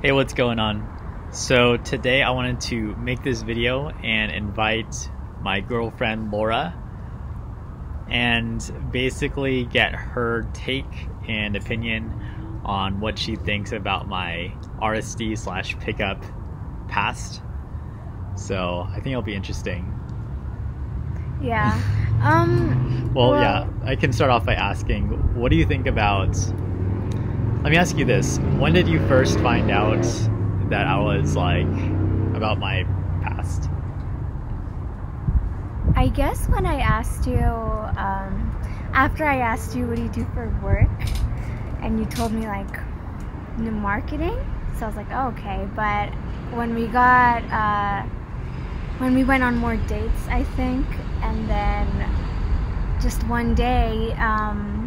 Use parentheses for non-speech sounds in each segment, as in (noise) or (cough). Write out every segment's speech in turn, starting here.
Hey, what's going on? So today I wanted to make this video and invite my girlfriend Laura and basically get her take and opinion on what she thinks about my RSD slash pickup past. So I think it'll be interesting. Yeah. (laughs) Um. Well, yeah, I can start off by asking, what do you think about? Let me ask you this: When did you first find out that I was like about my past? I guess when I asked you, um, after I asked you what do you do for work, and you told me like marketing, so I was like, oh, okay. But when we got, uh, when we went on more dates, I think, and then just one day, um,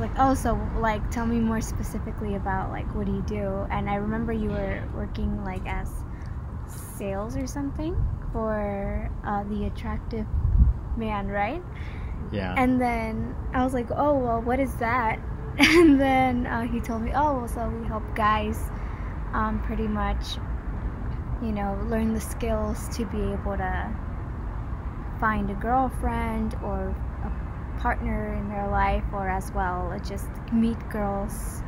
like, oh, so like, tell me more specifically about like what do you do? And I remember you were working like as sales or something for uh, the attractive man, right? Yeah. And then I was like, oh, well, what is that? (laughs) And then uh, he told me, oh, well, so we help guys um, pretty much, you know, learn the skills to be able to find a girlfriend or partner in their life, or as well, just meet girls.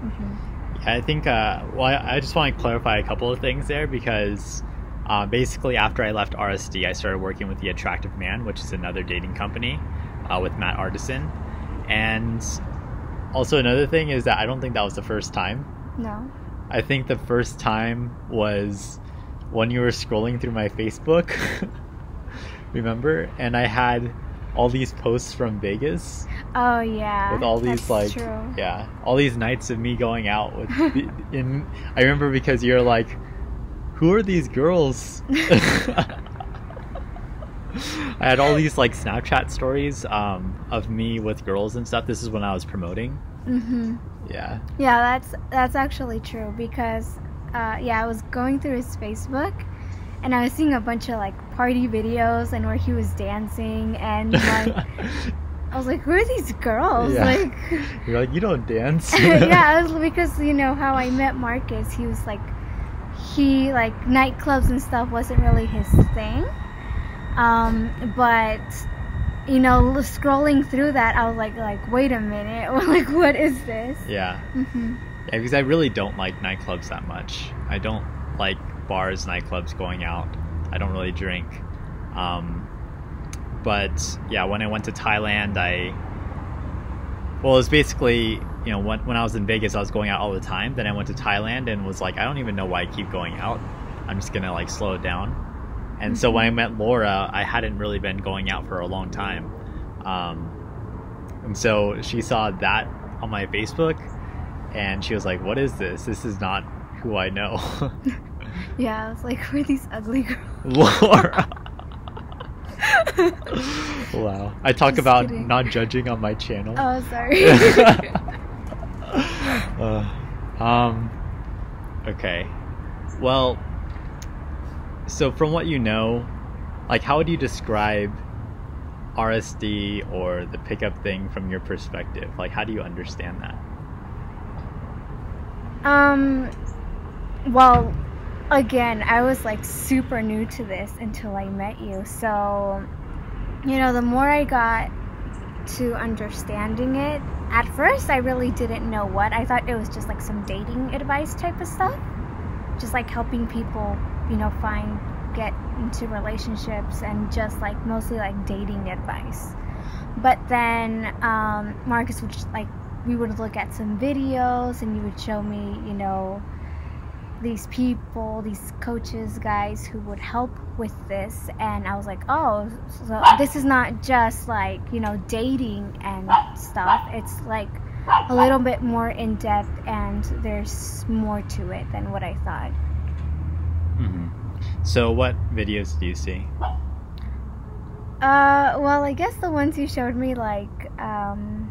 hmm Yeah, I think. Uh, well, I, I just want to clarify a couple of things there because uh, basically, after I left RSD, I started working with the Attractive Man, which is another dating company uh, with Matt Artisan. And also, another thing is that I don't think that was the first time. No. I think the first time was when you were scrolling through my Facebook. (laughs) Remember? And I had all these posts from Vegas Oh yeah. with all these like True. yeah all these nights of me going out with (laughs) the- in i remember because you're like who are these girls (laughs) (laughs) i had all these like snapchat stories um, of me with girls and stuff this is when i was promoting hmm yeah Yeah, that's that's actually true because uh, yeah, I was going through his Facebook and I was seeing a bunch of like party videos and where he was dancing and (laughs) like I was like, who are these girls? Yeah. Like, (laughs) you're like you don't dance (laughs) yeah, was because you know how I met Marcus. He was like, he like nightclubs and stuff wasn't really his thing. Um, but you know, scrolling through that, I was like, like, wait a minute, like, what is this? yeah hmm Yeah, because I really don't like nightclubs that much. I don't like bars, nightclubs, going out. I don't really drink. Um, but yeah, when I went to Thailand, I well, it was basically you know when when I was in Vegas, I was going out all the time. Then I went to Thailand and was like, I don't even know why I keep going out. I'm just gonna like slow it down. And so when I met Laura, I hadn't really been going out for a long time. Um, and so she saw that on my Facebook and she was like, "What is this? This is not who I know." (laughs) Yeah, I was like, (laughs) who are these ugly girls? Laura. (laughs) wow. I talk Just about kidding. not judging on my channel. Oh, sorry. (laughs) uh, um okay. Well, so from what you know, like how would you describe RSD or the pickup thing from your perspective? Like how do you understand that? um, well, again, I was like super new to this until I met you. So, you know, the more I got to understanding it, at first I really didn't know what. I thought it was just like some dating advice type of stuff. Just like helping people, you know, find, get into relationships and just like mostly like dating advice. But then um, Marcus would just, like, we would look at some videos and you would show me, you know, these people, these coaches, guys who would help with this, and I was like, oh, so this is not just like you know dating and stuff. It's like a little bit more in depth, and there's more to it than what I thought. hmm So what videos do you see? Uh, well, I guess the ones you showed me, like, um,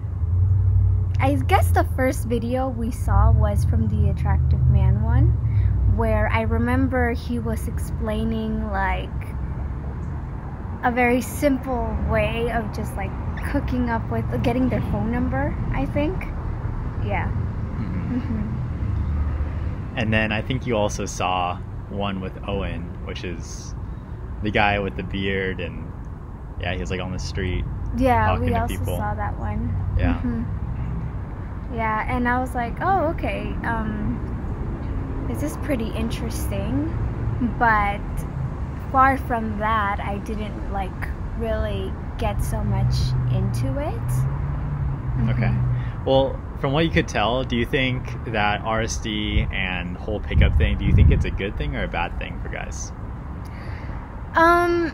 I guess the first video we saw was from the Attractive Man one, where I remember he was explaining, like, a very simple way of just, like, hooking up with, getting their phone number, I think. Yeah. hmm hmm And then I think you also saw one with Owen, which is the guy with the beard and yeah, he's like on the street. Yeah, we also people. saw that one. Yeah. Mhm. Yeah, and I was like, oh, okay. Um, this is pretty interesting, but far from that, I didn't like really get so much into it. Okay. Mhm. Well, from what you could tell, do you think that RSD and whole pickup thing, do you think it's a good thing or a bad thing for guys? Um.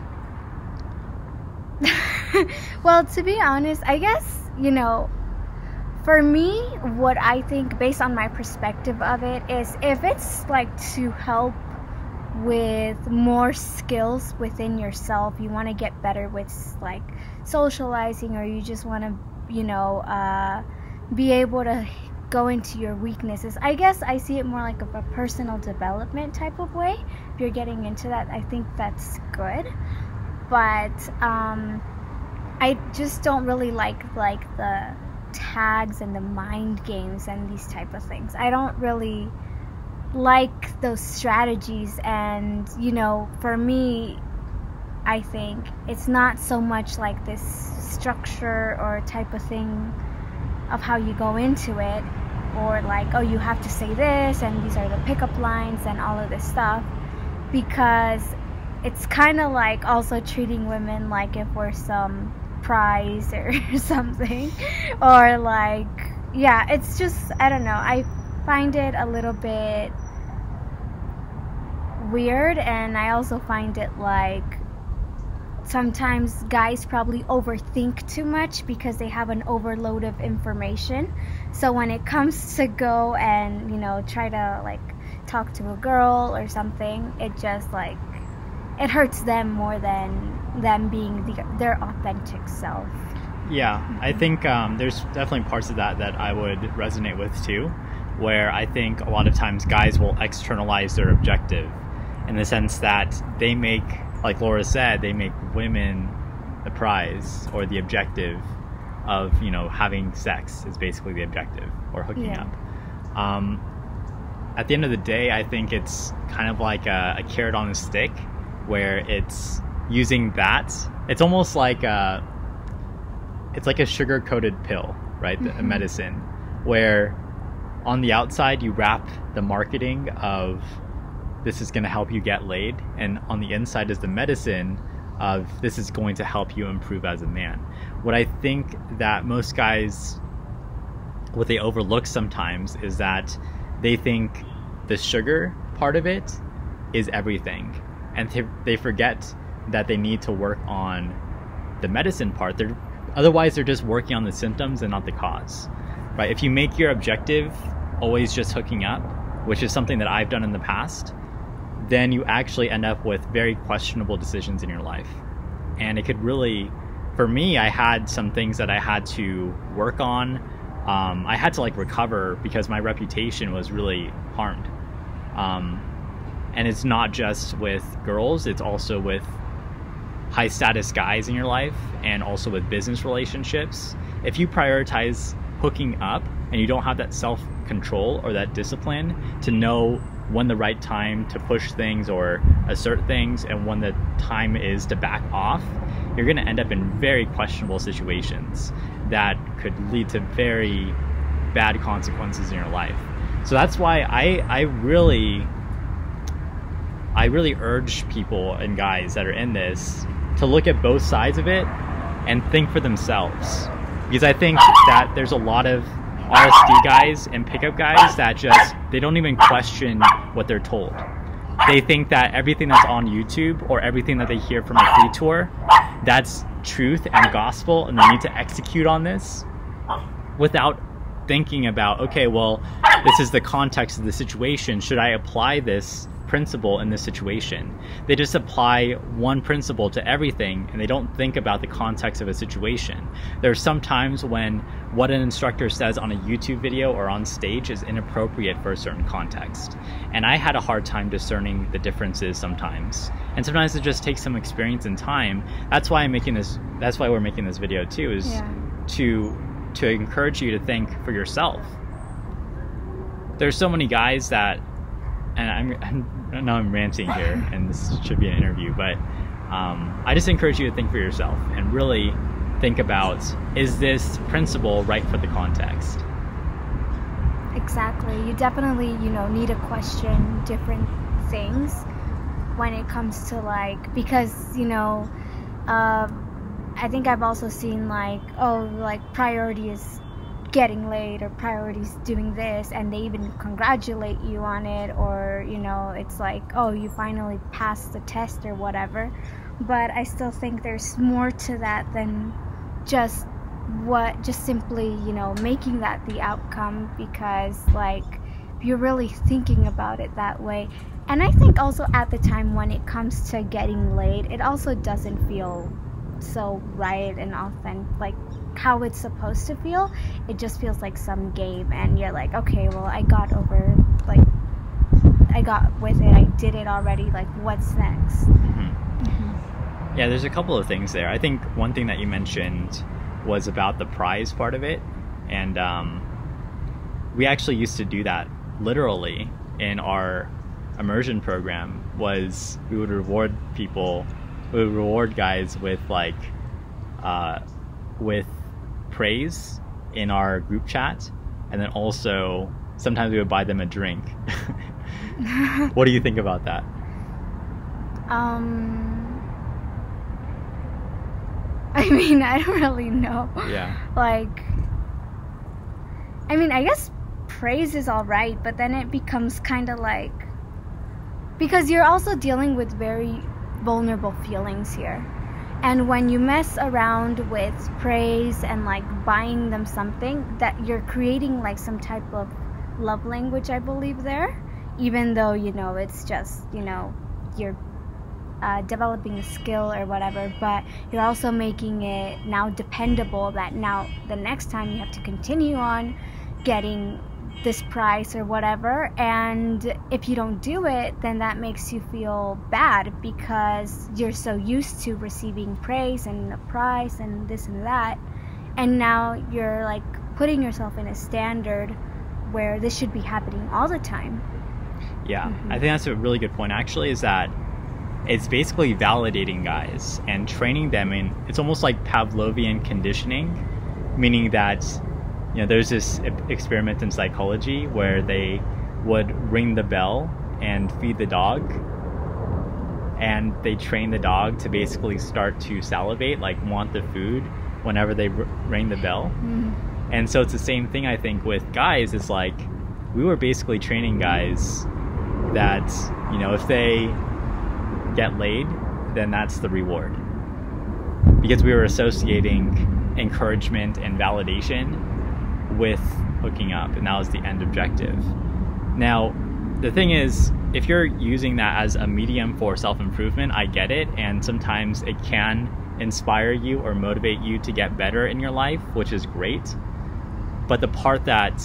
(laughs) well, to be honest, I guess, you know, for me, what I think, based on my perspective of it, is if it's like to help with more skills within yourself, you want to get better with like socializing, or you just want to, you know, uh, be able to go into your weaknesses. I guess I see it more like a personal development type of way. If you're getting into that, I think that's good. But um, I just don't really like like the tags and the mind games and these type of things. I don't really like those strategies and you know for me I think it's not so much like this structure or type of thing of how you go into it or like oh you have to say this and these are the pickup lines and all of this stuff because it's kind of like also treating women like if we're some prize or (laughs) something. Or like yeah it's just i don't know. I find it a little bit weird and i also find it like sometimes guys probably overthink too much because they have an overload of information. So when it comes to go and you know try to like talk to a girl or something it just like it hurts them more than them being the, their authentic self Yeah, I think um, there's definitely parts of that that I would resonate with too, where I think a lot of times guys will externalize their objective in the sense that they make, like Laura said, they make women the prize or the objective of, you know, having sex is basically the objective or hooking Yeah. up. Um, at the end of the day, I think it's kind of like a, a carrot on a stick where it's using that. It's almost like a, it's like a sugar coated pill, right? The- A medicine where on the outside you wrap the marketing of this is going to help you get laid, and on the inside is the medicine of this is going to help you improve as a man. What I think that most guys, what they overlook sometimes is that they think the sugar part of it is everything, and they, they forget that they need to work on the medicine part. They're otherwise they're just working on the symptoms and not the cause, right? If you make your objective always just hooking up, which is something that I've done in the past, then you actually end up with very questionable decisions in your life, and it could really, for me, I had some things that I had to work on. Um, I had to like recover because my reputation was really harmed. Um, and it's not just with girls; it's also with high status guys in your life and also with business relationships. If you prioritize hooking up and you don't have that self control or that discipline to know when the right time to push things or assert things and when the time is to back off, you're going to end up in very questionable situations that could lead to very bad consequences in your life. So that's why I, I really I really urge people and guys that are in this to look at both sides of it and think for themselves. Because I think that there's a lot of RSD guys and pickup guys that just they don't even question what they're told. They think that everything that's on YouTube or everything that they hear from a free tour, that's truth and gospel and they need to execute on this without thinking about okay well this is the context of the situation should i apply this principle in this situation. They just apply one principle to everything and they don't think about the context of a situation. There's some times when what an instructor says on a youtube video or on stage is inappropriate for a certain context. And i had a hard time discerning the differences sometimes. And sometimes it just takes some experience and time. That's why i'm making this that's why we're making this video too is Yeah. to to encourage you to think for yourself. There's so many guys that and I'm, I'm now I'm ranting here, and this should be an interview, but um, I just encourage you to think for yourself and really think about is this principle right for the context? Exactly. You definitely, you know, need to question different things when it comes to like because you know, uh, I think I've also seen like oh like priority is getting laid or priorities doing this and they even congratulate you on it or you know it's like oh you finally passed the test or whatever. But i still think there's more to that than just what just simply you know making that the outcome because like you're really thinking about it that way. And i think also at the time when it comes to getting laid it also doesn't feel so right and often like how it's supposed to feel. It just feels like some game, and you're like, okay, well, I got over, like, I got with it. I did it already. Like, what's next? Mm-hmm. Mm-hmm. Yeah, there's a couple of things there. I think one thing that you mentioned was about the prize part of it, and um, we actually used to do that literally in our immersion program. Was we would reward people, we would reward guys with like, uh, with praise in our group chat, and then also sometimes we would buy them a drink. (laughs) what do you think about that? Um, (laughs) I mean, I don't really know. Yeah. (laughs) Like, I mean, I guess praise is all right, but then it becomes kind of like because you're also dealing with very vulnerable feelings here. And when you mess around with praise and like buying them something, that you're creating like some type of love language, I believe, there, even though, you know, it's just, you know, you're uh, developing a skill or whatever, but you're also making it now dependable that now the next time you have to continue on getting this price or whatever and if you don't do it then that makes you feel bad because you're so used to receiving praise and a prize and this and that and now you're like putting yourself in a standard where this should be happening all the time yeah mm-hmm. i think that's a really good point actually is that it's basically validating guys and training them in it's almost like pavlovian conditioning meaning that you know, there's this experiment in psychology where they would ring the bell and feed the dog, and they train the dog to basically start to salivate, like want the food whenever they r- ring the bell. Mm-hmm. And so it's the same thing I think with guys. It's like we were basically training guys that you know if they get laid, then that's the reward because we were associating encouragement and validation with hooking up, and that was the end objective. Now, the thing is, if you're using that as a medium for self improvement, I get it, and sometimes it can inspire you or motivate you to get better in your life, which is great. But the part that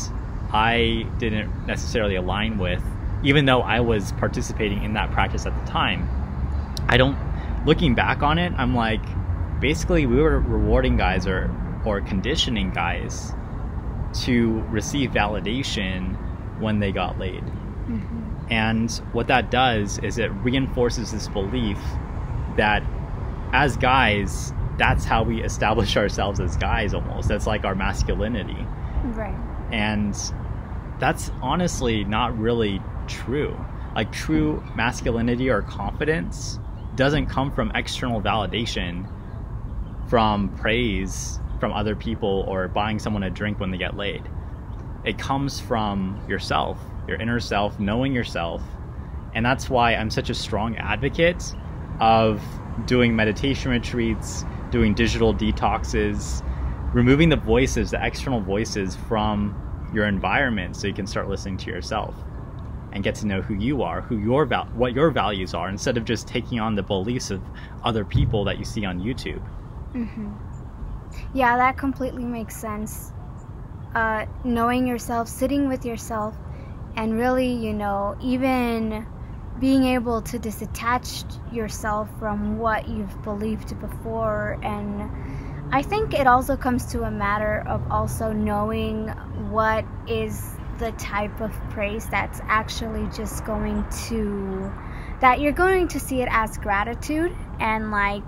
I didn't necessarily align with, even though I was participating in that practice at the time, I don't, looking back on it, I'm like, basically, we were rewarding guys or, or conditioning guys to receive validation when they got laid. Mm-hmm. And what that does is it reinforces this belief that as guys, that's how we establish (laughs) ourselves as guys almost. That's like our masculinity. Right. And that's honestly not really true. Like true masculinity or confidence doesn't come from external validation, from praise from other people or buying someone a drink when they get laid. It comes from yourself, your inner self, knowing yourself. And that's why I'm such a strong advocate of doing meditation retreats, doing digital detoxes, removing the voices, the external voices from your environment so you can start listening to yourself and get to know who you are, who your val- what your values are instead of just taking on the beliefs of other people that you see on YouTube. Mm-hmm. Yeah, that completely makes sense. Uh, knowing yourself, sitting with yourself, and really, you know, even being able to disattach yourself from what you've believed before. And I think it also comes to a matter of also knowing what is the type of praise that's actually just going to that you're going to see it as gratitude and like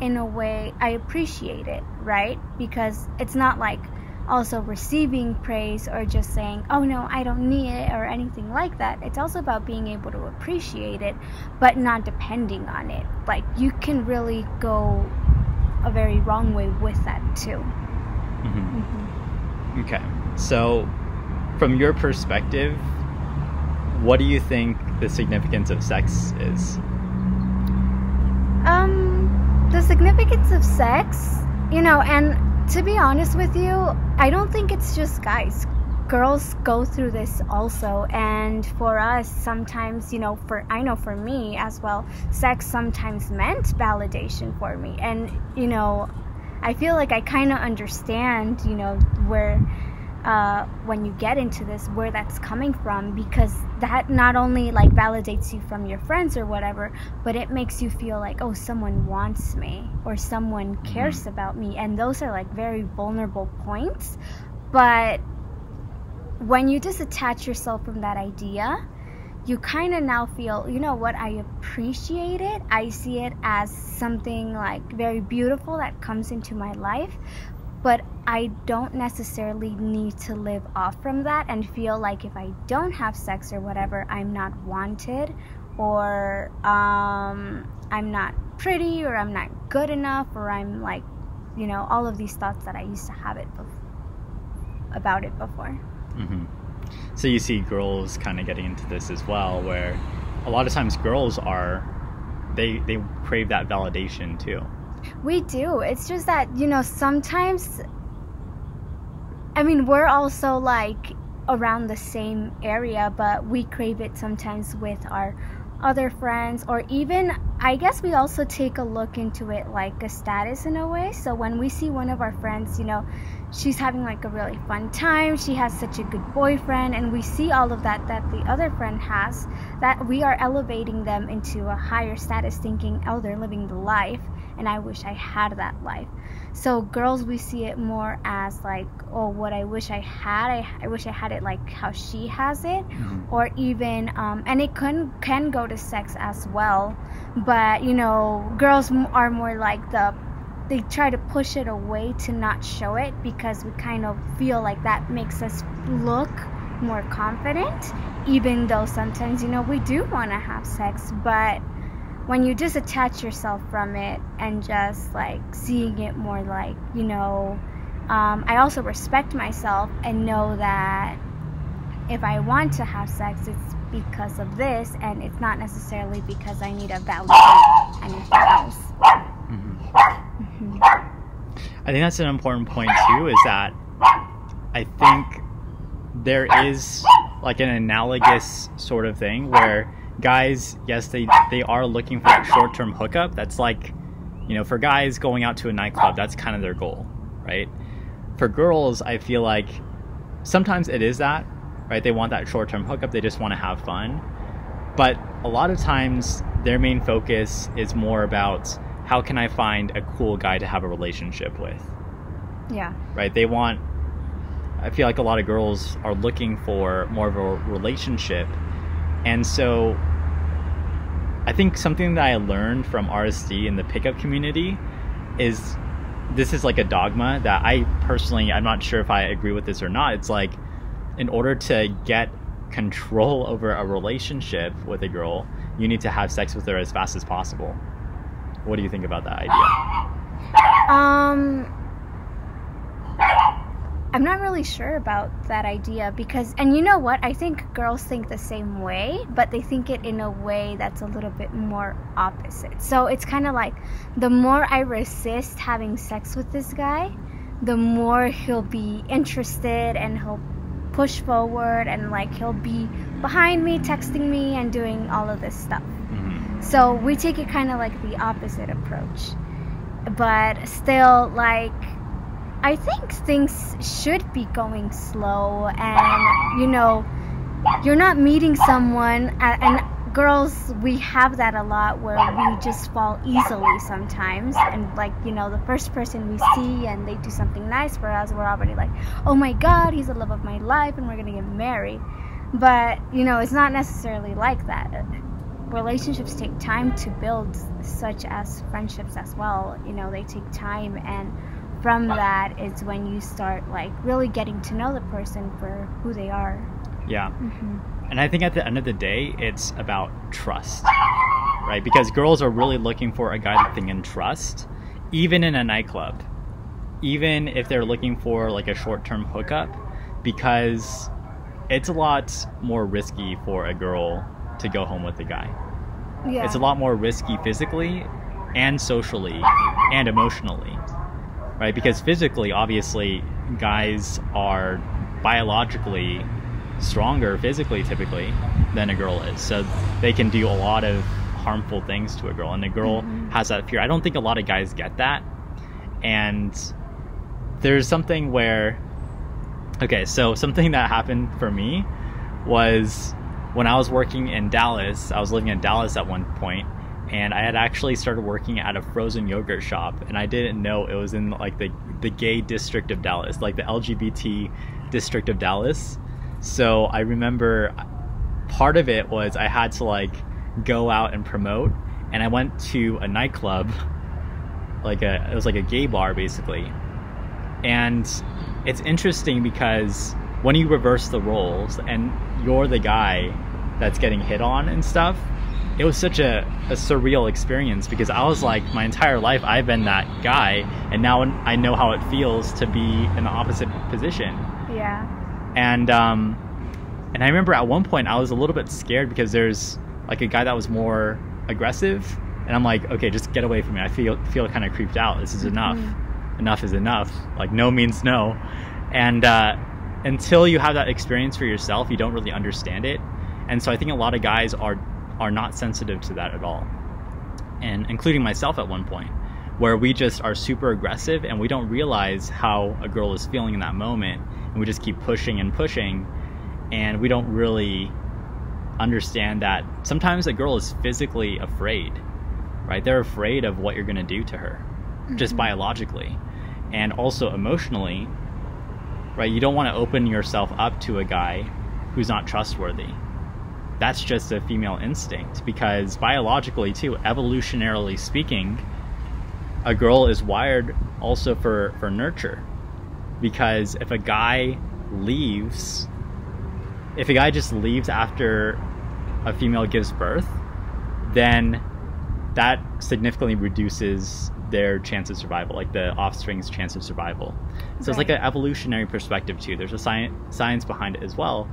in a way I appreciate it, right? Because it's not like also receiving praise or just saying, oh no, I don't need it or anything like that. It's also about being able to appreciate it, but not depending on it. Like, you can really go a very wrong way with that too. Mm-hmm. Mm-hmm. Okay. So, from your perspective, what do you think the significance of sex is? Um, the significance of sex, you know, and to be honest with you, I don't think it's just guys. Girls go through this also, and for us, sometimes, you know, for I know for me as well, sex sometimes meant validation for me, and you know, I feel like I kind of understand, you know, where uh, when you get into this where that's coming from because that not only like validates you from your friends or whatever but it makes you feel like oh someone wants me or someone mm-hmm. cares about me. And those are like very vulnerable points. But when you disattach yourself from that idea you kind of now feel you know what i appreciate it. I see it as something like very beautiful that comes into my life but I don't necessarily need to live off from that and feel like if I don't have sex or whatever, I'm not wanted or um, I'm not pretty or I'm not good enough or I'm like, you know, all of these thoughts that I used to have it bef- about it before. Mm-hmm. So you see girls kind of getting into this as well, where a lot of times girls are they they crave that validation too. We do. It's just that, you know, sometimes I mean, we're also like around the same area, but we crave it sometimes with our other friends or even I guess we also take a look into it like a status in a way. So when we see one of our friends, you know, she's having like a really fun time, she has such a good boyfriend and we see all of that that the other friend has, that we are elevating them into a higher status thinking, "Oh, they're living the life." And I wish I had that life. So girls, we see it more as like, oh, what I wish I had. I, I wish I had it like how she has it, mm-hmm. or even, um, and it can can go to sex as well. But you know, girls are more like the they try to push it away to not show it because we kind of feel like that makes us look more confident even though sometimes you know we do want to have sex but when you just attach yourself from it and just like seeing it more like you know um, i also respect myself and know that if i want to have sex it's because of this and it's not necessarily because i need a validate anything else mm-hmm. Mm-hmm. i think that's an important point too is that i think there is like an analogous sort of thing where guys, yes, they they are looking for that short term hookup. That's like, you know, for guys going out to a nightclub, that's kind of their goal, right? For girls, I feel like sometimes it is that, right? They want that short term hookup. They just want to have fun, but a lot of times their main focus is more about how can I find a cool guy to have a relationship with. Yeah. Right. They want. I feel like a lot of girls are looking for more of a relationship and so I think something that I learned from RSD in the pickup community is this is like a dogma that I personally I'm not sure if I agree with this or not. It's like in order to get control over a relationship with a girl, you need to have sex with her as fast as possible. What do you think about that idea? Um I'm not really sure about that idea because, and you know what? I think girls think the same way, but they think it in a way that's a little bit more opposite. So it's kind of like the more I resist having sex with this guy, the more he'll be interested and he'll push forward and like he'll be behind me, texting me, and doing all of this stuff. Mm-hmm. So we take it kind of like the opposite approach. But still, like, I think things should be going slow and you know you're not meeting someone and girls we have that a lot where we just fall easily sometimes and like you know the first person we see and they do something nice for us we're already like oh my god he's the love of my life and we're gonna get married. But you know it's not necessarily like that. Relationships take time to build such as friendships as well you know they take time and from that is when you start like really getting to know the person for who they are yeah mm-hmm. and i think at the end of the day it's about trust right because girls are really looking for a guy that they can trust even in a nightclub even if they're looking for like a short-term hookup because it's a lot more risky for a girl to go home with a guy. Yeah. It's a lot more risky physically and socially and emotionally. Right? Because physically, obviously, guys are biologically stronger physically typically than a girl is. So they can do a lot of harmful things to a girl and a girl mm-hmm. has that fear. I don't think a lot of guys get that. And there's something where Okay, so something that happened for me was when I was working in Dallas. I was living in Dallas at one point, and I had actually started working at a frozen yogurt shop, and I didn't know it was in like the the gay district of Dallas, like the LGBT district of Dallas. So I remember part of it was I had to like go out and promote, and I went to a nightclub, like a it was like a gay bar basically, and it's interesting because when you reverse the roles and you're the guy that's getting hit on and stuff, it was such a, a surreal experience because I was like, my entire life I've been that guy, and now I know how it feels to be in the opposite position. Yeah. And um, and I remember at one point I was a little bit scared because there's like a guy that was more aggressive, and I'm like, okay, just get away from me. I feel feel kind of creeped out. This is enough. Mm-hmm enough is enough. Like no means no, and uh, until you have that experience for yourself, you don't really understand it. And so I think a lot of guys are are not sensitive to that at all, and including myself at one point, where we just are super aggressive and we don't realize how a girl is feeling in that moment, and we just keep pushing and pushing, and we don't really understand that sometimes a girl is physically afraid, right? They're afraid of what you're going to do to her, mm-hmm. just biologically and also emotionally, right? You don't want to open yourself up to a guy who's not trustworthy. That's just a female instinct because biologically, too, evolutionarily speaking, a girl is wired also for, for nurture. Because if a guy leaves, if a guy just leaves after a female gives birth, then that significantly reduces their chance of survival, like the offspring's chance of survival. So right. it's like an evolutionary perspective too. There's a science science behind it as well.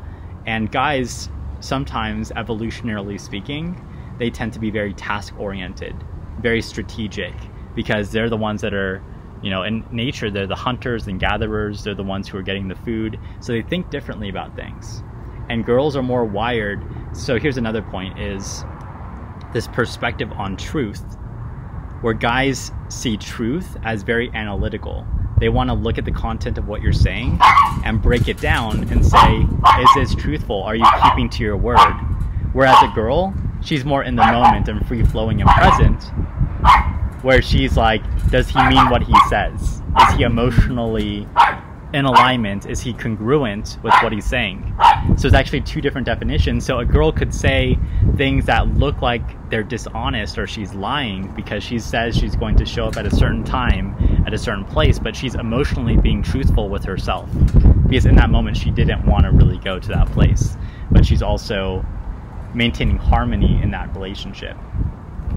And guys, sometimes evolutionarily speaking, they tend to be very task oriented, very strategic, because they're the ones that are, you know, in nature they're the hunters and gatherers. They're the ones who are getting the food, so they think differently about things. And girls are more wired. So here's another point: is this perspective on truth where guys see truth as very analytical. They want to look at the content of what you're saying and break it down and say, is this truthful? Are you keeping to your word? Whereas a girl, she's more in the moment and free flowing and present, where she's like, does he mean what he says? Is he emotionally in alignment? Is he congruent with what he's saying? So it's actually two different definitions. So a girl could say things that look like they're dishonest or she's lying because she says she's going to show up at a certain time at a certain place, but she's emotionally being truthful with herself. Because in that moment she didn't want to really go to that place. But she's also maintaining harmony in that relationship.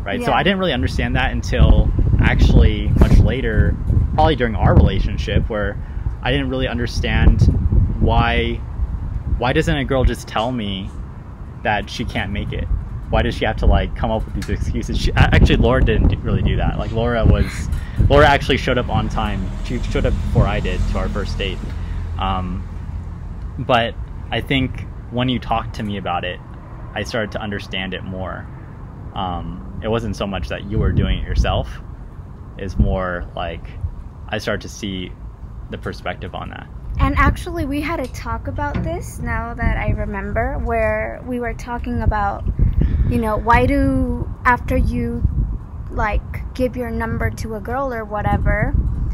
Right? Yeah. So I didn't really understand that until actually much later, probably during our relationship where I didn't really understand why why doesn't a girl just tell me that she can't make it? Why does she have to like come up with these excuses? She, actually, Laura didn't really do that. Like Laura was, Laura actually showed up on time. She showed up before I did to our first date. Um, but I think when you talked to me about it, I started to understand it more. Um, it wasn't so much that you were doing it yourself; it's more like I started to see the perspective on that. And actually, we had a talk about this now that I remember, where we were talking about you know, why do after you like give your number to a girl or whatever,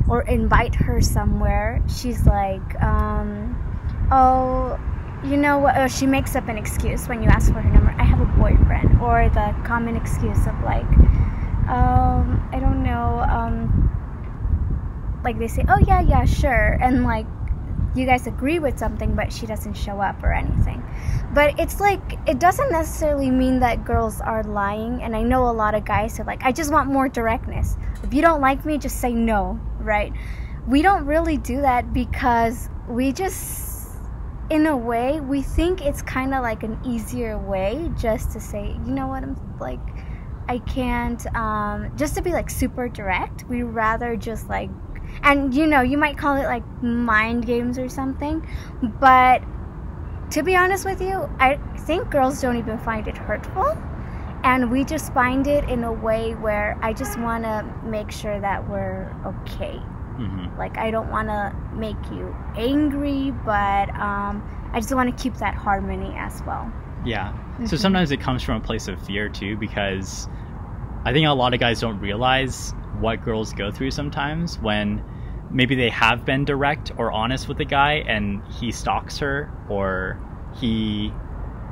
or invite her somewhere, she's like, um, oh, you know what? She makes up an excuse when you ask for her number. I have a boyfriend, or the common excuse of like, um, I don't know, um, like they say, oh yeah, yeah, sure, and like you guys agree with something, but she doesn't show up or anything. But it's like, it doesn't necessarily mean that girls are lying. And I know a lot of guys are like, I just want more directness. If you don't like me, just say no, right? We don't really do that because we just, in a way, we think it's kind of like an easier way just to say, you know what, I'm like, I can't, um, just to be like super direct. We rather just like and you know you might call it like mind games or something but to be honest with you i think girls don't even find it hurtful and we just find it in a way where i just want to make sure that we're okay mm-hmm. like i don't want to make you angry but um, i just want to keep that harmony as well yeah mm-hmm. so sometimes it comes from a place of fear too because i think a lot of guys don't realize what girls go through sometimes when maybe they have been direct or honest with the guy and he stalks her or he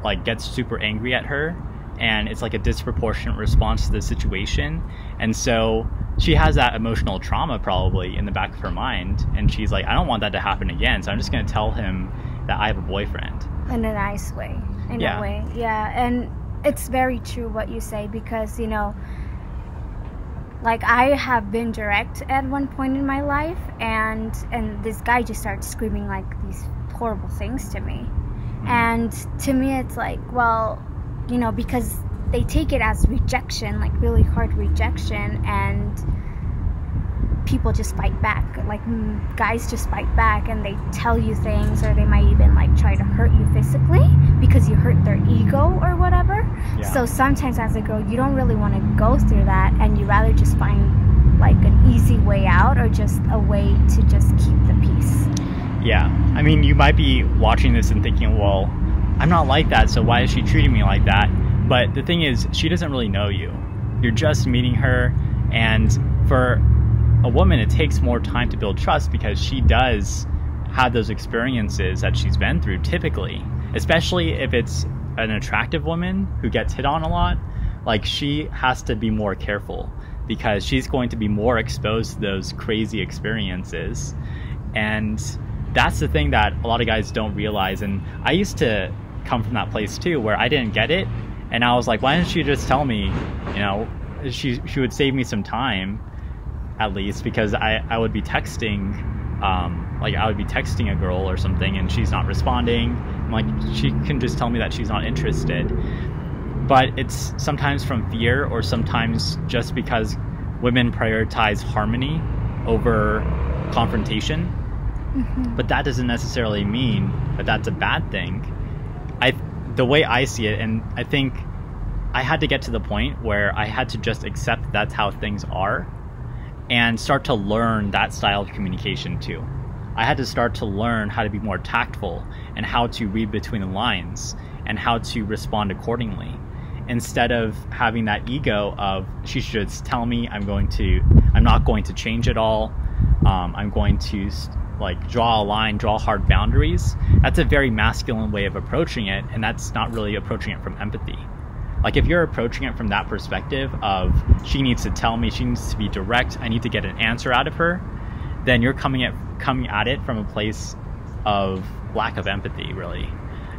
like gets super angry at her and it's like a disproportionate response to the situation. And so she has that emotional trauma probably in the back of her mind and she's like i don't want that to happen again so i'm just going to tell him that i have a boyfriend. In a nice way in yeah. a way yeah. And it's very true what you say because you know like I have been direct at one point in my life and and this guy just starts screaming like these horrible things to me. Mm-hmm. And to me it's like, well, you know, because they take it as rejection, like really hard rejection and people just fight back. Like mm, guys just fight back and they tell you things or they might even like try to hurt you physically because you hurt their ego or whatever. Yeah. So sometimes as a girl, you don't really want to go through that and you rather just find like an easy way out or just a way to just keep the peace. Yeah. I mean, you might be watching this and thinking, well, I'm not like that, so why is she treating me like that? But the thing is, she doesn't really know you. You're just meeting her, and for a woman, it takes more time to build trust because she does have those experiences that she's been through typically, especially if it's an attractive woman who gets hit on a lot. Like, she has to be more careful because she's going to be more exposed to those crazy experiences. And that's the thing that a lot of guys don't realize. And I used to come from that place too, where I didn't get it. And I was like, why didn't she just tell me, you know, she, she would save me some time at least because I, I would be texting um, like I would be texting a girl or something and she's not responding. I'm like she can just tell me that she's not interested. But it's sometimes from fear or sometimes just because women prioritize harmony over confrontation. Mm-hmm. but that doesn't necessarily mean that that's a bad thing. I the way I see it and I think I had to get to the point where I had to just accept that's how things are and start to learn that style of communication too. I had to start to learn how to be more tactful and how to read between the lines and how to respond accordingly instead of having that ego of she should tell me I'm going to I'm not going to change at all um, I'm going to like draw a line draw hard boundaries that's a very masculine way of approaching it and that's not really approaching it from empathy like if you're approaching it from that perspective of she needs to tell me, she needs to be direct, I need to get an answer out of her, then you're coming at coming at it from a place of lack of empathy, really.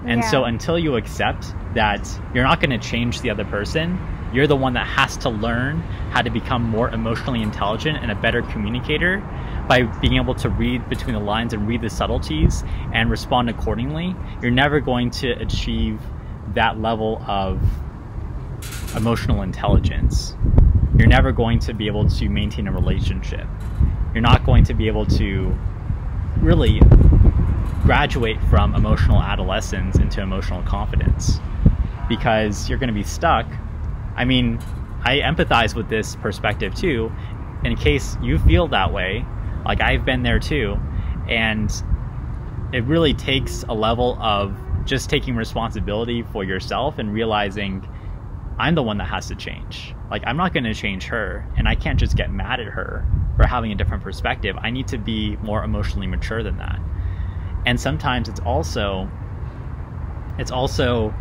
And yeah. so until you accept that you're not going to change the other person, you're the one that has to learn how to become more emotionally intelligent and a better communicator by being able to read between the lines and read the subtleties and respond accordingly. You're never going to achieve that level of emotional intelligence, you're never going to be able to maintain a relationship. You're not going to be able to really graduate from emotional adolescence into emotional confidence because you're going to be stuck. I mean, I empathize with this perspective too, in case you feel that way. Like I've been there too. And it really takes a level of just taking responsibility for yourself and realizing I'm the one that has to change. Like, I'm not going to change her, and I can't just get mad at her for having a different perspective. I need to be more emotionally mature than that. And sometimes it's also it's also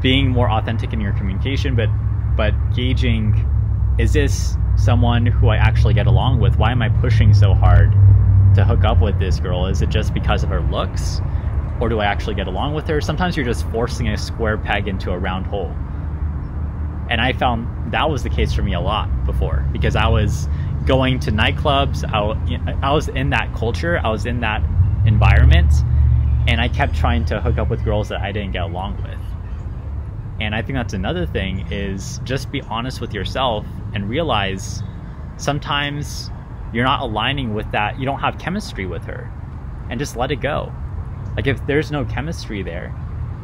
being more authentic in your communication, but but gauging is this someone who I actually get along with? Why am I pushing so hard to hook up with this girl? Is it just because of her looks? Or do I actually get along with her? Sometimes you're just forcing a square peg into a round hole. And I found that was the case for me a lot before because I was going to nightclubs. I, I was in that culture, I was in that environment, and I kept trying to hook up with girls that I didn't get along with. And I think that's another thing is just be honest with yourself and realize sometimes you're not aligning with that. You don't have chemistry with her. And just let it go. Like if there's no chemistry there,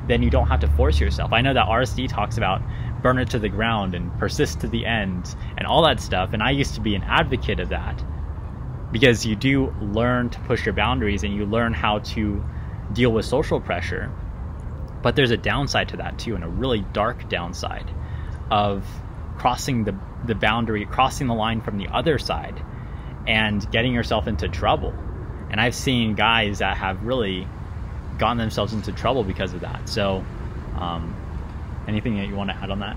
then you don't have to force yourself. I know that RSD talks about burn it to the ground and persist to the end and all that stuff. And I used to be an advocate of that because you do learn to push your boundaries and you learn how to deal with social pressure. But there's a downside to that too, and a really dark downside of crossing the, the boundary, crossing the line from the other side, and getting yourself into trouble. And I've seen guys that have really gotten themselves into trouble because of that. So, um, anything that you want to add on that?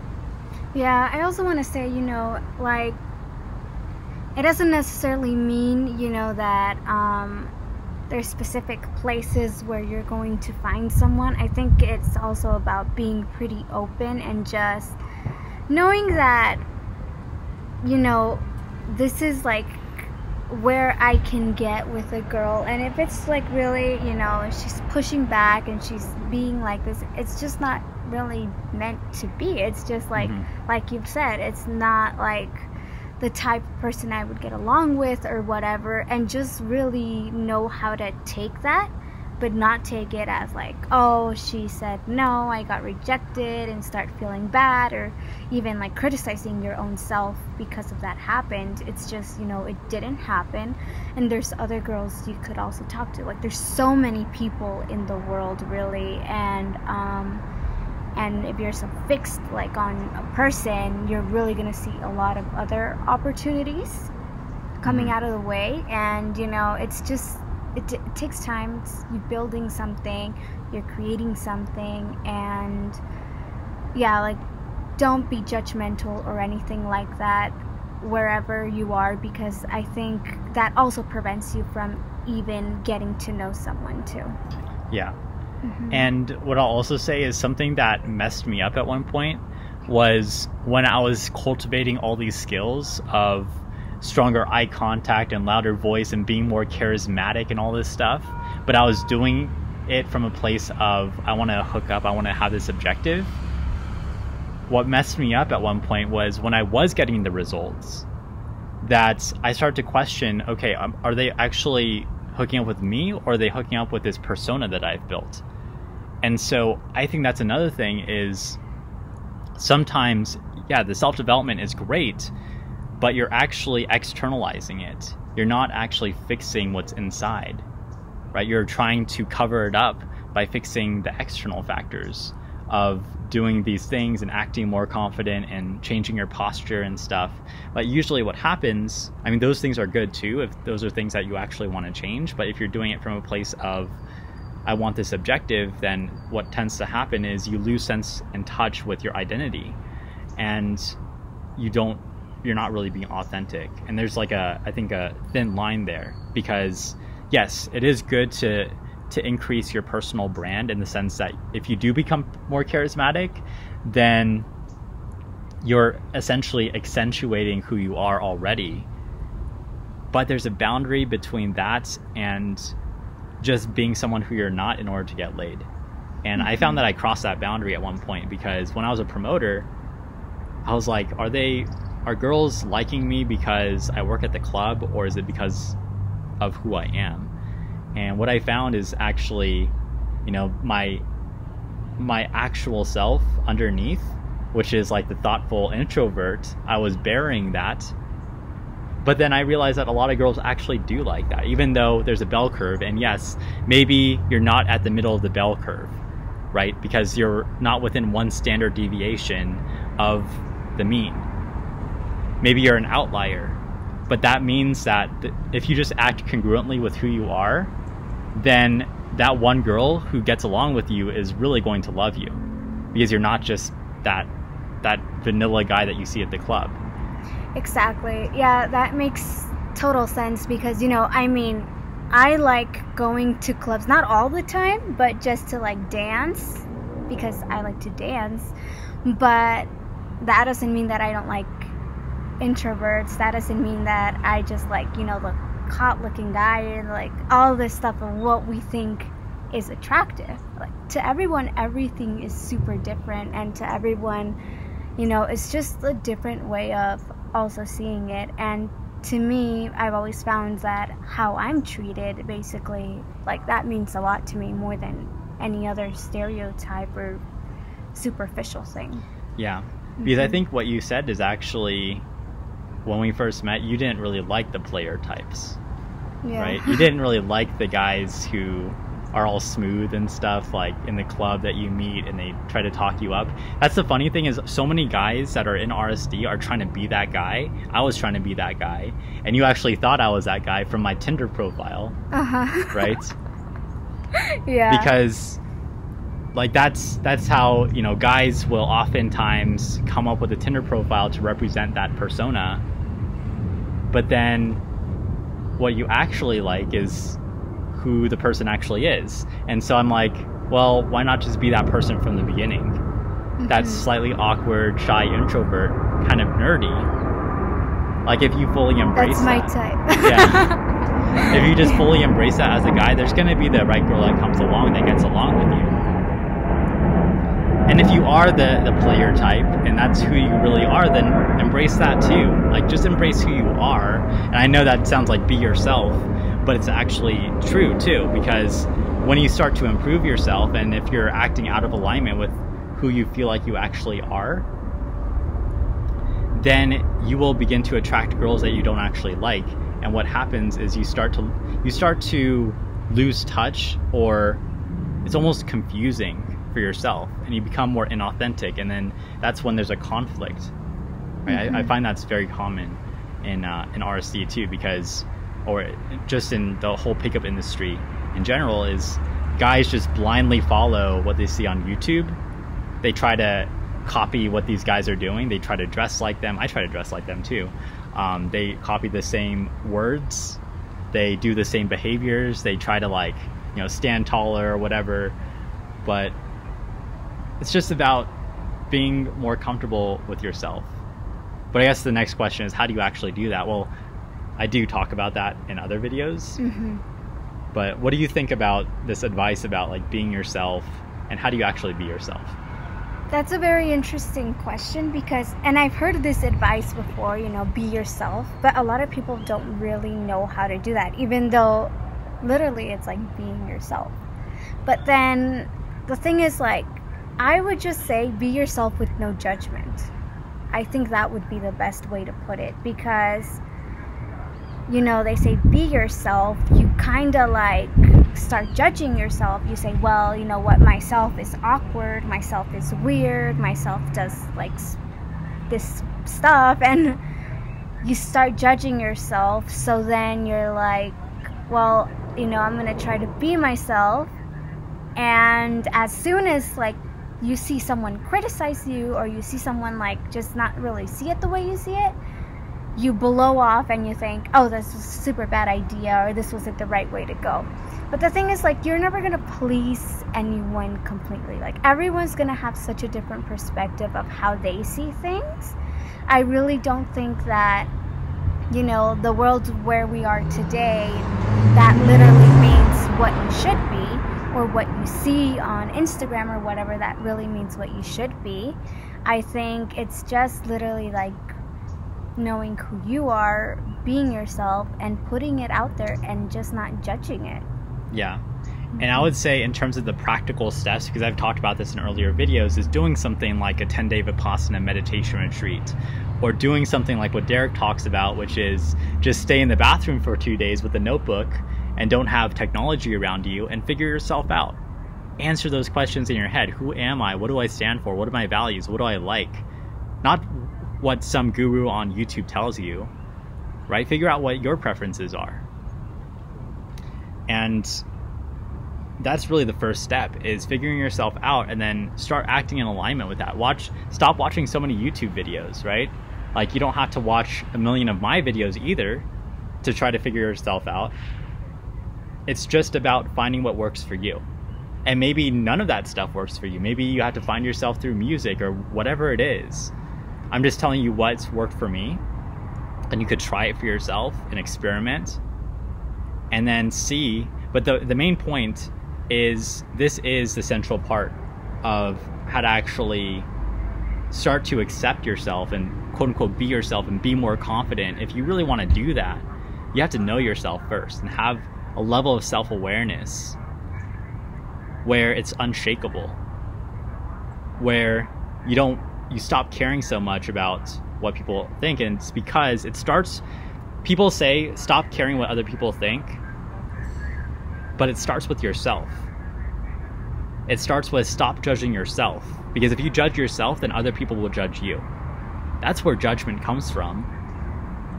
Yeah, I also want to say, you know, like, it doesn't necessarily mean, you know, that um, there's specific places where you're going to find someone. I think it's also about being pretty open and just knowing that you know this is like where I can get with a girl and if it's like really, you know, she's pushing back and she's being like this, it's just not really meant to be. It's just like mm-hmm. like you've said, it's not like the type of person I would get along with or whatever, and just really know how to take that, but not take it as like, oh, she said no, I got rejected, and start feeling bad, or even like criticizing your own self because of that happened. It's just, you know, it didn't happen, and there's other girls you could also talk to. Like, there's so many people in the world, really, and, um, and if you're so fixed like on a person you're really going to see a lot of other opportunities coming mm-hmm. out of the way and you know it's just it, it takes time. It's, you're building something you're creating something and yeah like don't be judgmental or anything like that wherever you are because i think that also prevents you from even getting to know someone too. Yeah. Mm-hmm. And what I'll also say is something that messed me up at one point was when I was cultivating all these skills of stronger eye contact and louder voice and being more charismatic and all this stuff, but I was doing it from a place of I want to hook up, I want to have this objective. What messed me up at one point was when I was getting the results that I started to question okay, um, are they actually hooking up with me or are they hooking up with this persona that I've built? And so I think that's another thing is sometimes, yeah, the self development is great, but you're actually externalizing it. You're not actually fixing what's inside, right? You're trying to cover it up by fixing the external factors of doing these things and acting more confident and changing your posture and stuff. But usually, what happens, I mean, those things are good too if those are things that you actually want to change. But if you're doing it from a place of, I want this objective, then what tends to happen is you lose sense and touch with your identity. And you don't, you're not really being authentic. And there's like a, I think, a thin line there because, yes, it is good to to increase your personal brand in the sense that if you do become more charismatic, then you're essentially accentuating who you are already. But there's a boundary between that and just being someone who you're not in order to get laid. And mm-hmm. I found that I crossed that boundary at one point because when I was a promoter, I was like, are they are girls liking me because I work at the club or is it because of who I am? And what I found is actually, you know, my my actual self underneath, which is like the thoughtful introvert, I was burying that. But then I realized that a lot of girls actually do like that, even though there's a bell curve. And yes, maybe you're not at the middle of the bell curve, right? Because you're not within one standard deviation of the mean. Maybe you're an outlier, but that means that if you just act congruently with who you are, then that one girl who gets along with you is really going to love you because you're not just that that vanilla guy that you see at the club. Exactly. Yeah, that makes total sense because you know, I mean, I like going to clubs not all the time, but just to like dance because I like to dance. But that doesn't mean that I don't like introverts. That doesn't mean that I just like, you know, the hot looking guy and like all this stuff of what we think is attractive. Like to everyone everything is super different and to everyone, you know, it's just a different way of also seeing it and to me, I've always found that how I'm treated basically like that means a lot to me more than any other stereotype or superficial thing. Yeah. Because mm-hmm. I think what you said is actually when we first met, you didn't really like the player types. Yeah. Right? (laughs) You didn't really like the guys who are all smooth and stuff like in the club that you meet and they try to talk you up. That's the funny thing is so many guys that are in RSD are trying to be that guy. I was trying to be that guy and you actually thought I was that guy from my Tinder profile. Uh-huh. Right? (laughs) yeah. Because like that's that's how, you know, guys will oftentimes come up with a Tinder profile to represent that persona. But then what you actually like is who the person actually is. And so I'm like, well, why not just be that person from the beginning? Mm-hmm. That slightly awkward, shy introvert, kind of nerdy. Like if you fully embrace That's my type. yeah. (laughs) if you just fully embrace that as a guy, there's gonna be the right girl that comes along that gets along with you. And if you are the, the player type and that's who you really are, then embrace that too. Like just embrace who you are. And I know that sounds like be yourself, but it's actually true too because when you start to improve yourself and if you're acting out of alignment with who you feel like you actually are then you will begin to attract girls that you don't actually like and what happens is you start to you start to lose touch or it's almost confusing for yourself and you become more inauthentic and then that's when there's a conflict right mm-hmm. I, I, find that's very common in uh, in RSD too because or just in the whole pickup industry in general is guys just blindly follow what they see on YouTube. They try to copy what these guys are doing. They try to dress like them. I try to dress like them too. Um, they copy the same words. They do the same behaviors. They try to like you know stand taller or whatever. But it's just about being more comfortable with yourself. But I guess the next question is how do you actually do that? Well, I do talk about that in other videos. Mm-hmm. But what do you think about this advice about like being yourself and how do you actually be yourself? That's a very interesting question because, and I've heard this advice before, you know, be yourself, but a lot of people don't really know how to do that, even though literally it's like being yourself. But then the thing is, like, I would just say be yourself with no judgment. I think that would be the best way to put it because you know, they say be yourself, you kind of like start judging yourself. You say, well, you know what, myself is awkward, myself is weird, myself does like this stuff, and you start judging yourself. So then you're like, well, you know, I'm gonna try to be myself. And as soon as like you see someone criticize you, or you see someone like just not really see it the way you see it, you blow off and you think, oh, this was a super bad idea or this wasn't the right way to go. But the thing is, like, you're never gonna please anyone completely. Like, everyone's gonna have such a different perspective of how they see things. I really don't think that, you know, the world where we are today, that literally means what you should be or what you see on Instagram or whatever, that really means what you should be. I think it's just literally like knowing who you are, being yourself, and putting it out there and just not judging it. Yeah. And I mm-hmm. would say, in terms of the practical steps, because I've talked about this in earlier videos, is doing something like a 10 day Vipassana meditation retreat, or doing something like what Derek talks about, which is just stay in the bathroom for two days with a notebook and don't have technology around you and figure yourself out. answer those questions in your head. Who am I? What do I stand for? What are my values? What do I like? Not what some guru on YouTube tells you, right? Figure out what your preferences are. And that's really the first step is figuring yourself out and then start acting in alignment with that. Watch stop watching so many YouTube videos, right? Like you don't have to watch a million of my videos either to try to figure yourself out. It's just about finding what works for you. And maybe none of that stuff works for you. Maybe you have to find yourself through music or whatever it is. I'm just telling you what's worked for me. And you could try it for yourself and experiment and then see. But the, the main point is this is the central part of how to actually start to accept yourself and quote unquote be yourself and be more confident. If you really want to do that, you have to know yourself first and have a level of self awareness where it's unshakable, where you don't, you stop caring so much about what people think. And it's because it starts, people say, stop caring what other people think, but it starts with yourself. It starts with stop judging yourself. Because if you judge yourself, then other people will judge you. That's where judgment comes from.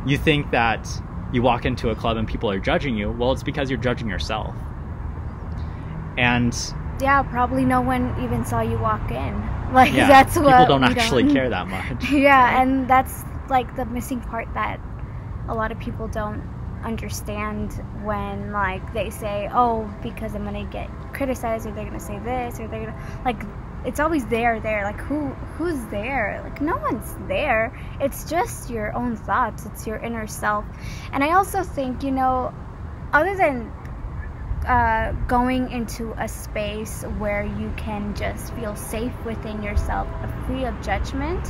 You think that you walk into a club and people are judging you. Well, it's because you're judging yourself. And yeah, probably no one even saw you walk in. (laughs) Like yeah, that's what people don't actually don't- care (laughs) that much. (laughs) yeah, right? and that's like the missing part that a lot of people don't understand when like they say, "Oh, because I'm gonna get criticized, or they're gonna say this, or they're gonna like." It's always there, there. Like who, who's there? Like no one's there. It's just your own thoughts. It's your inner self. And I also think, you know, other than uh, going into a space where you can just feel safe within yourself, free of judgment,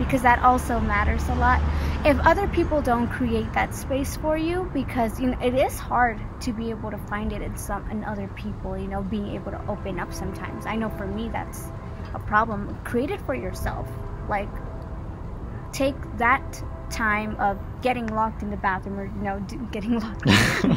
because that also matters a lot. If other people don't create that space for you, because you know it is hard to be able to find it in some in other people, you know, being able to open up sometimes. I know for me that's a problem. Create it for yourself. Like take that time of getting locked in the bathroom or you know do, (laughs) getting locked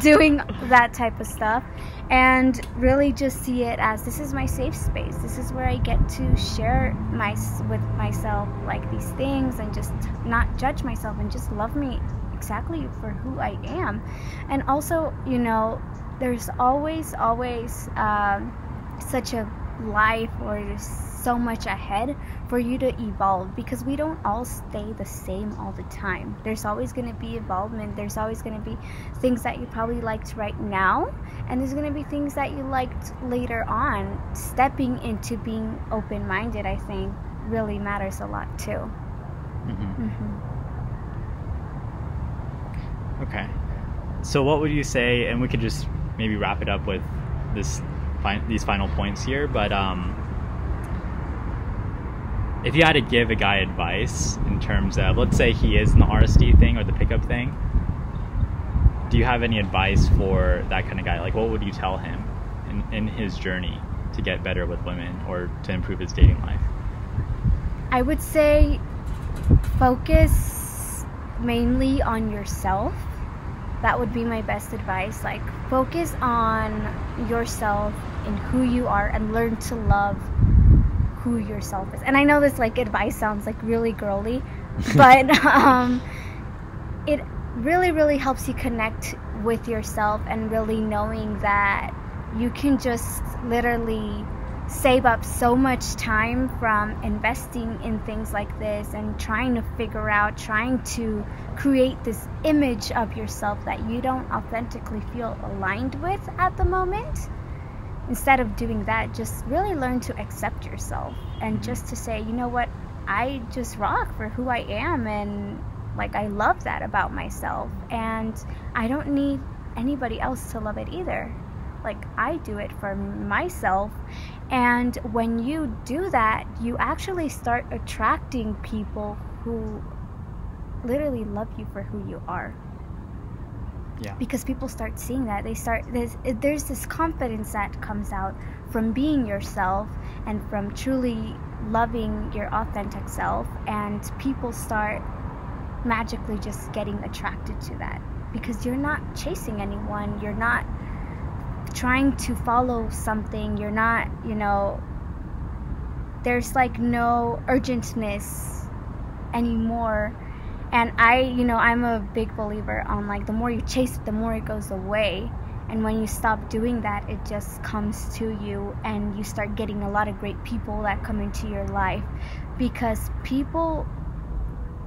(laughs) doing that type of stuff and really just see it as this is my safe space. This is where i get to share my with myself like these things and just not judge myself and just love me exactly for who i am. And also you know there's always always um, such a life or there's so much ahead for you to evolve because we don't all stay the same all the time. There's always going to be evolvement. There's always going to be things that you probably liked right now, and there's going to be things that you liked later on. Stepping into being open minded, I think, really matters a lot too. Mhm. hmm Okay. So what would you say? And we could just maybe wrap it up with this these final points here. But um, if you had to give a guy advice in terms of, let's say he is in the RSD thing or the pickup thing, do you have any advice for that kind of guy? Like, what would you tell him in, in his journey to get better with women or to improve his dating life? I would say focus mainly on yourself. That would be my best advice. Like, focus on yourself and who you are and learn to love who yourself is. And I know this like advice sounds like really girly, (laughs) but um, it really, really helps you connect with yourself and really knowing that you can just literally save up so much time from investing in things like this and trying to figure out, trying to create this image of yourself that you don't authentically feel aligned with at the moment. Instead of doing that, just really learn to accept yourself and mm-hmm. just to say, you know what, I just rock for who I am and like I love that about myself and I don't need anybody else to love it either. Like I do it for myself. And when you do that, you actually start attracting people who literally love you for who you are Yeah. because people start seeing that they start there's there's this confidence that comes out from being yourself and from truly loving your authentic self and people start magically just getting attracted to that because you're not chasing anyone you're not trying to follow something, you're not, you know, there's like no urgentness anymore. And I, you know, I'm a big believer on like the more you chase it, the more it goes away. And when you stop doing that, it just comes to you, and you start getting a lot of great people that come into your life because people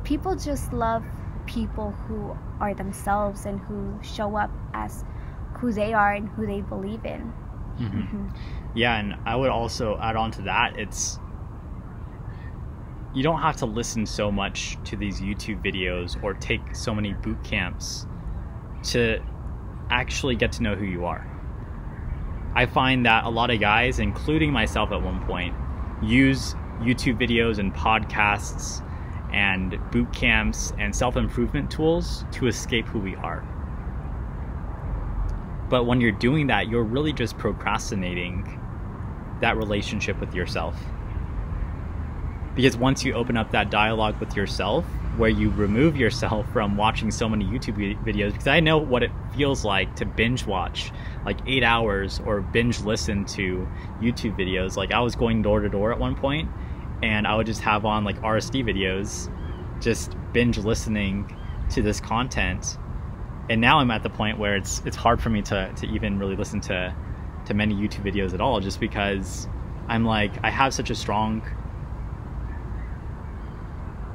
people just love people who are themselves and who show up as who they are and who they believe in. Mm-hmm. Mm-hmm. Yeah, and I would also add on to that, it's you don't have to listen so much to these YouTube videos or take so many boot camps to actually get to know who you are. I find that a lot of guys, including myself at one point, use YouTube videos and podcasts and boot camps and self improvement tools to escape who we are. But when you're doing that, you're really just procrastinating that relationship with yourself. Because once you open up that dialogue with yourself, where you remove yourself (laughs) from watching so many YouTube videos, because I know what it feels like to binge watch like eight hours or binge listen to YouTube videos. Like I was going door to door at one point, and I would just have on like RSD videos, just binge listening to this content. And now I'm at the point where it's it's hard for me to to even really listen to to many YouTube videos at all, just because I'm like I have such a strong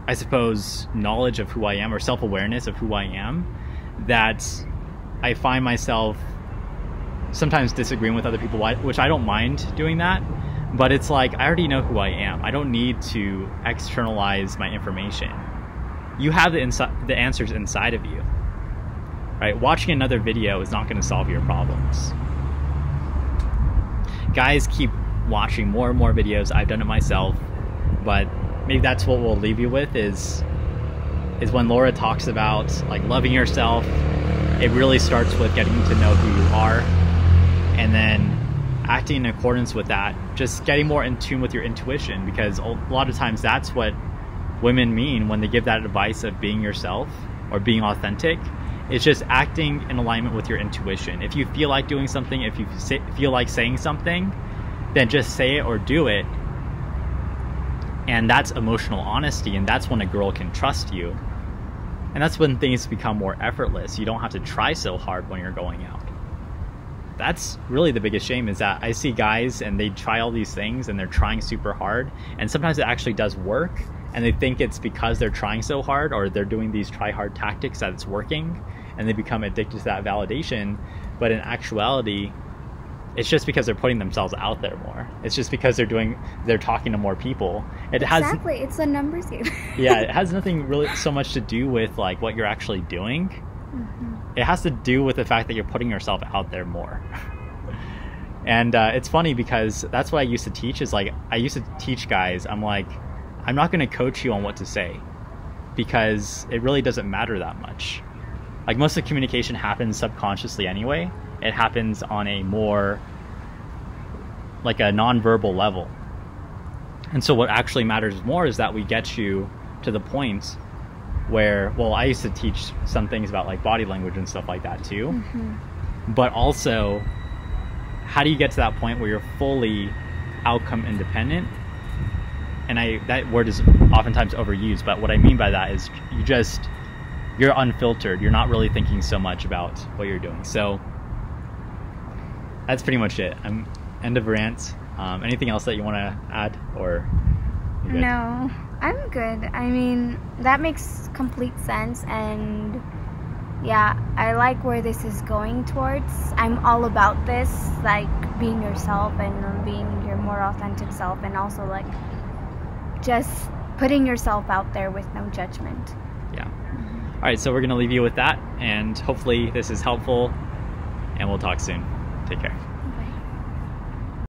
I suppose, knowledge of who I am or self awareness of who I am that I find myself sometimes disagreeing with other people, which I don't mind doing that. But it's like, I already know who I am. I don't need to externalize my information. You have the, insi- the answers inside of you. Right? Watching another video is not going to solve your problems. Guys keep watching more and more videos. I've done it myself. But maybe that's what we'll leave you with is is when Laura talks about like loving yourself, it really starts with getting to know who you are and then acting in accordance with that, just getting more in tune with your intuition because a lot of times that's what women mean when they give that advice of being yourself or being authentic. It's just acting in alignment with your intuition. If you feel like doing something, if you feel like saying something, then just say it or do it and that's emotional honesty, and that's when a girl can trust you. And that's when things become more effortless. You don't have to try so hard when you're going out. That's really the biggest shame is that I see guys and they try all these things and they're trying super hard, and sometimes it actually does work, and they think it's because they're trying so hard or they're doing these try hard tactics that it's working, and they become addicted to that validation. But in actuality, it's just because they're putting themselves out there more. It's just because they're doing they're talking to more people. It has exactly. It's a numbers game. (laughs) yeah, it has nothing really so much to do with like what you're actually doing. Mm-hmm. It has to do with the fact that you're putting yourself out there more. (laughs) and uh, it's funny because that's what I used to teach. Is like I used to teach guys. I'm like, I'm not going to coach you on what to say because it really doesn't matter that much. Like most of the communication happens subconsciously anyway it happens on a more like a nonverbal level. And so what actually matters more is that we get you to the point where well I used to teach some things about like body language and stuff like that too. Mm-hmm. But also how do you get to that point where you're fully outcome independent? And I that word is oftentimes overused, but what I mean by that is you just you're unfiltered. You're not really thinking so much about what you're doing. So that's pretty much it. I'm end of rant. Um, anything else that you want to add, or no? I'm good. I mean, that makes complete sense, and yeah, I like where this is going towards. I'm all about this, like being yourself and being your more authentic self, and also like just putting yourself out there with no judgment. Yeah. All right, so we're gonna leave you with that, and hopefully this is helpful, and we'll talk soon. Take care.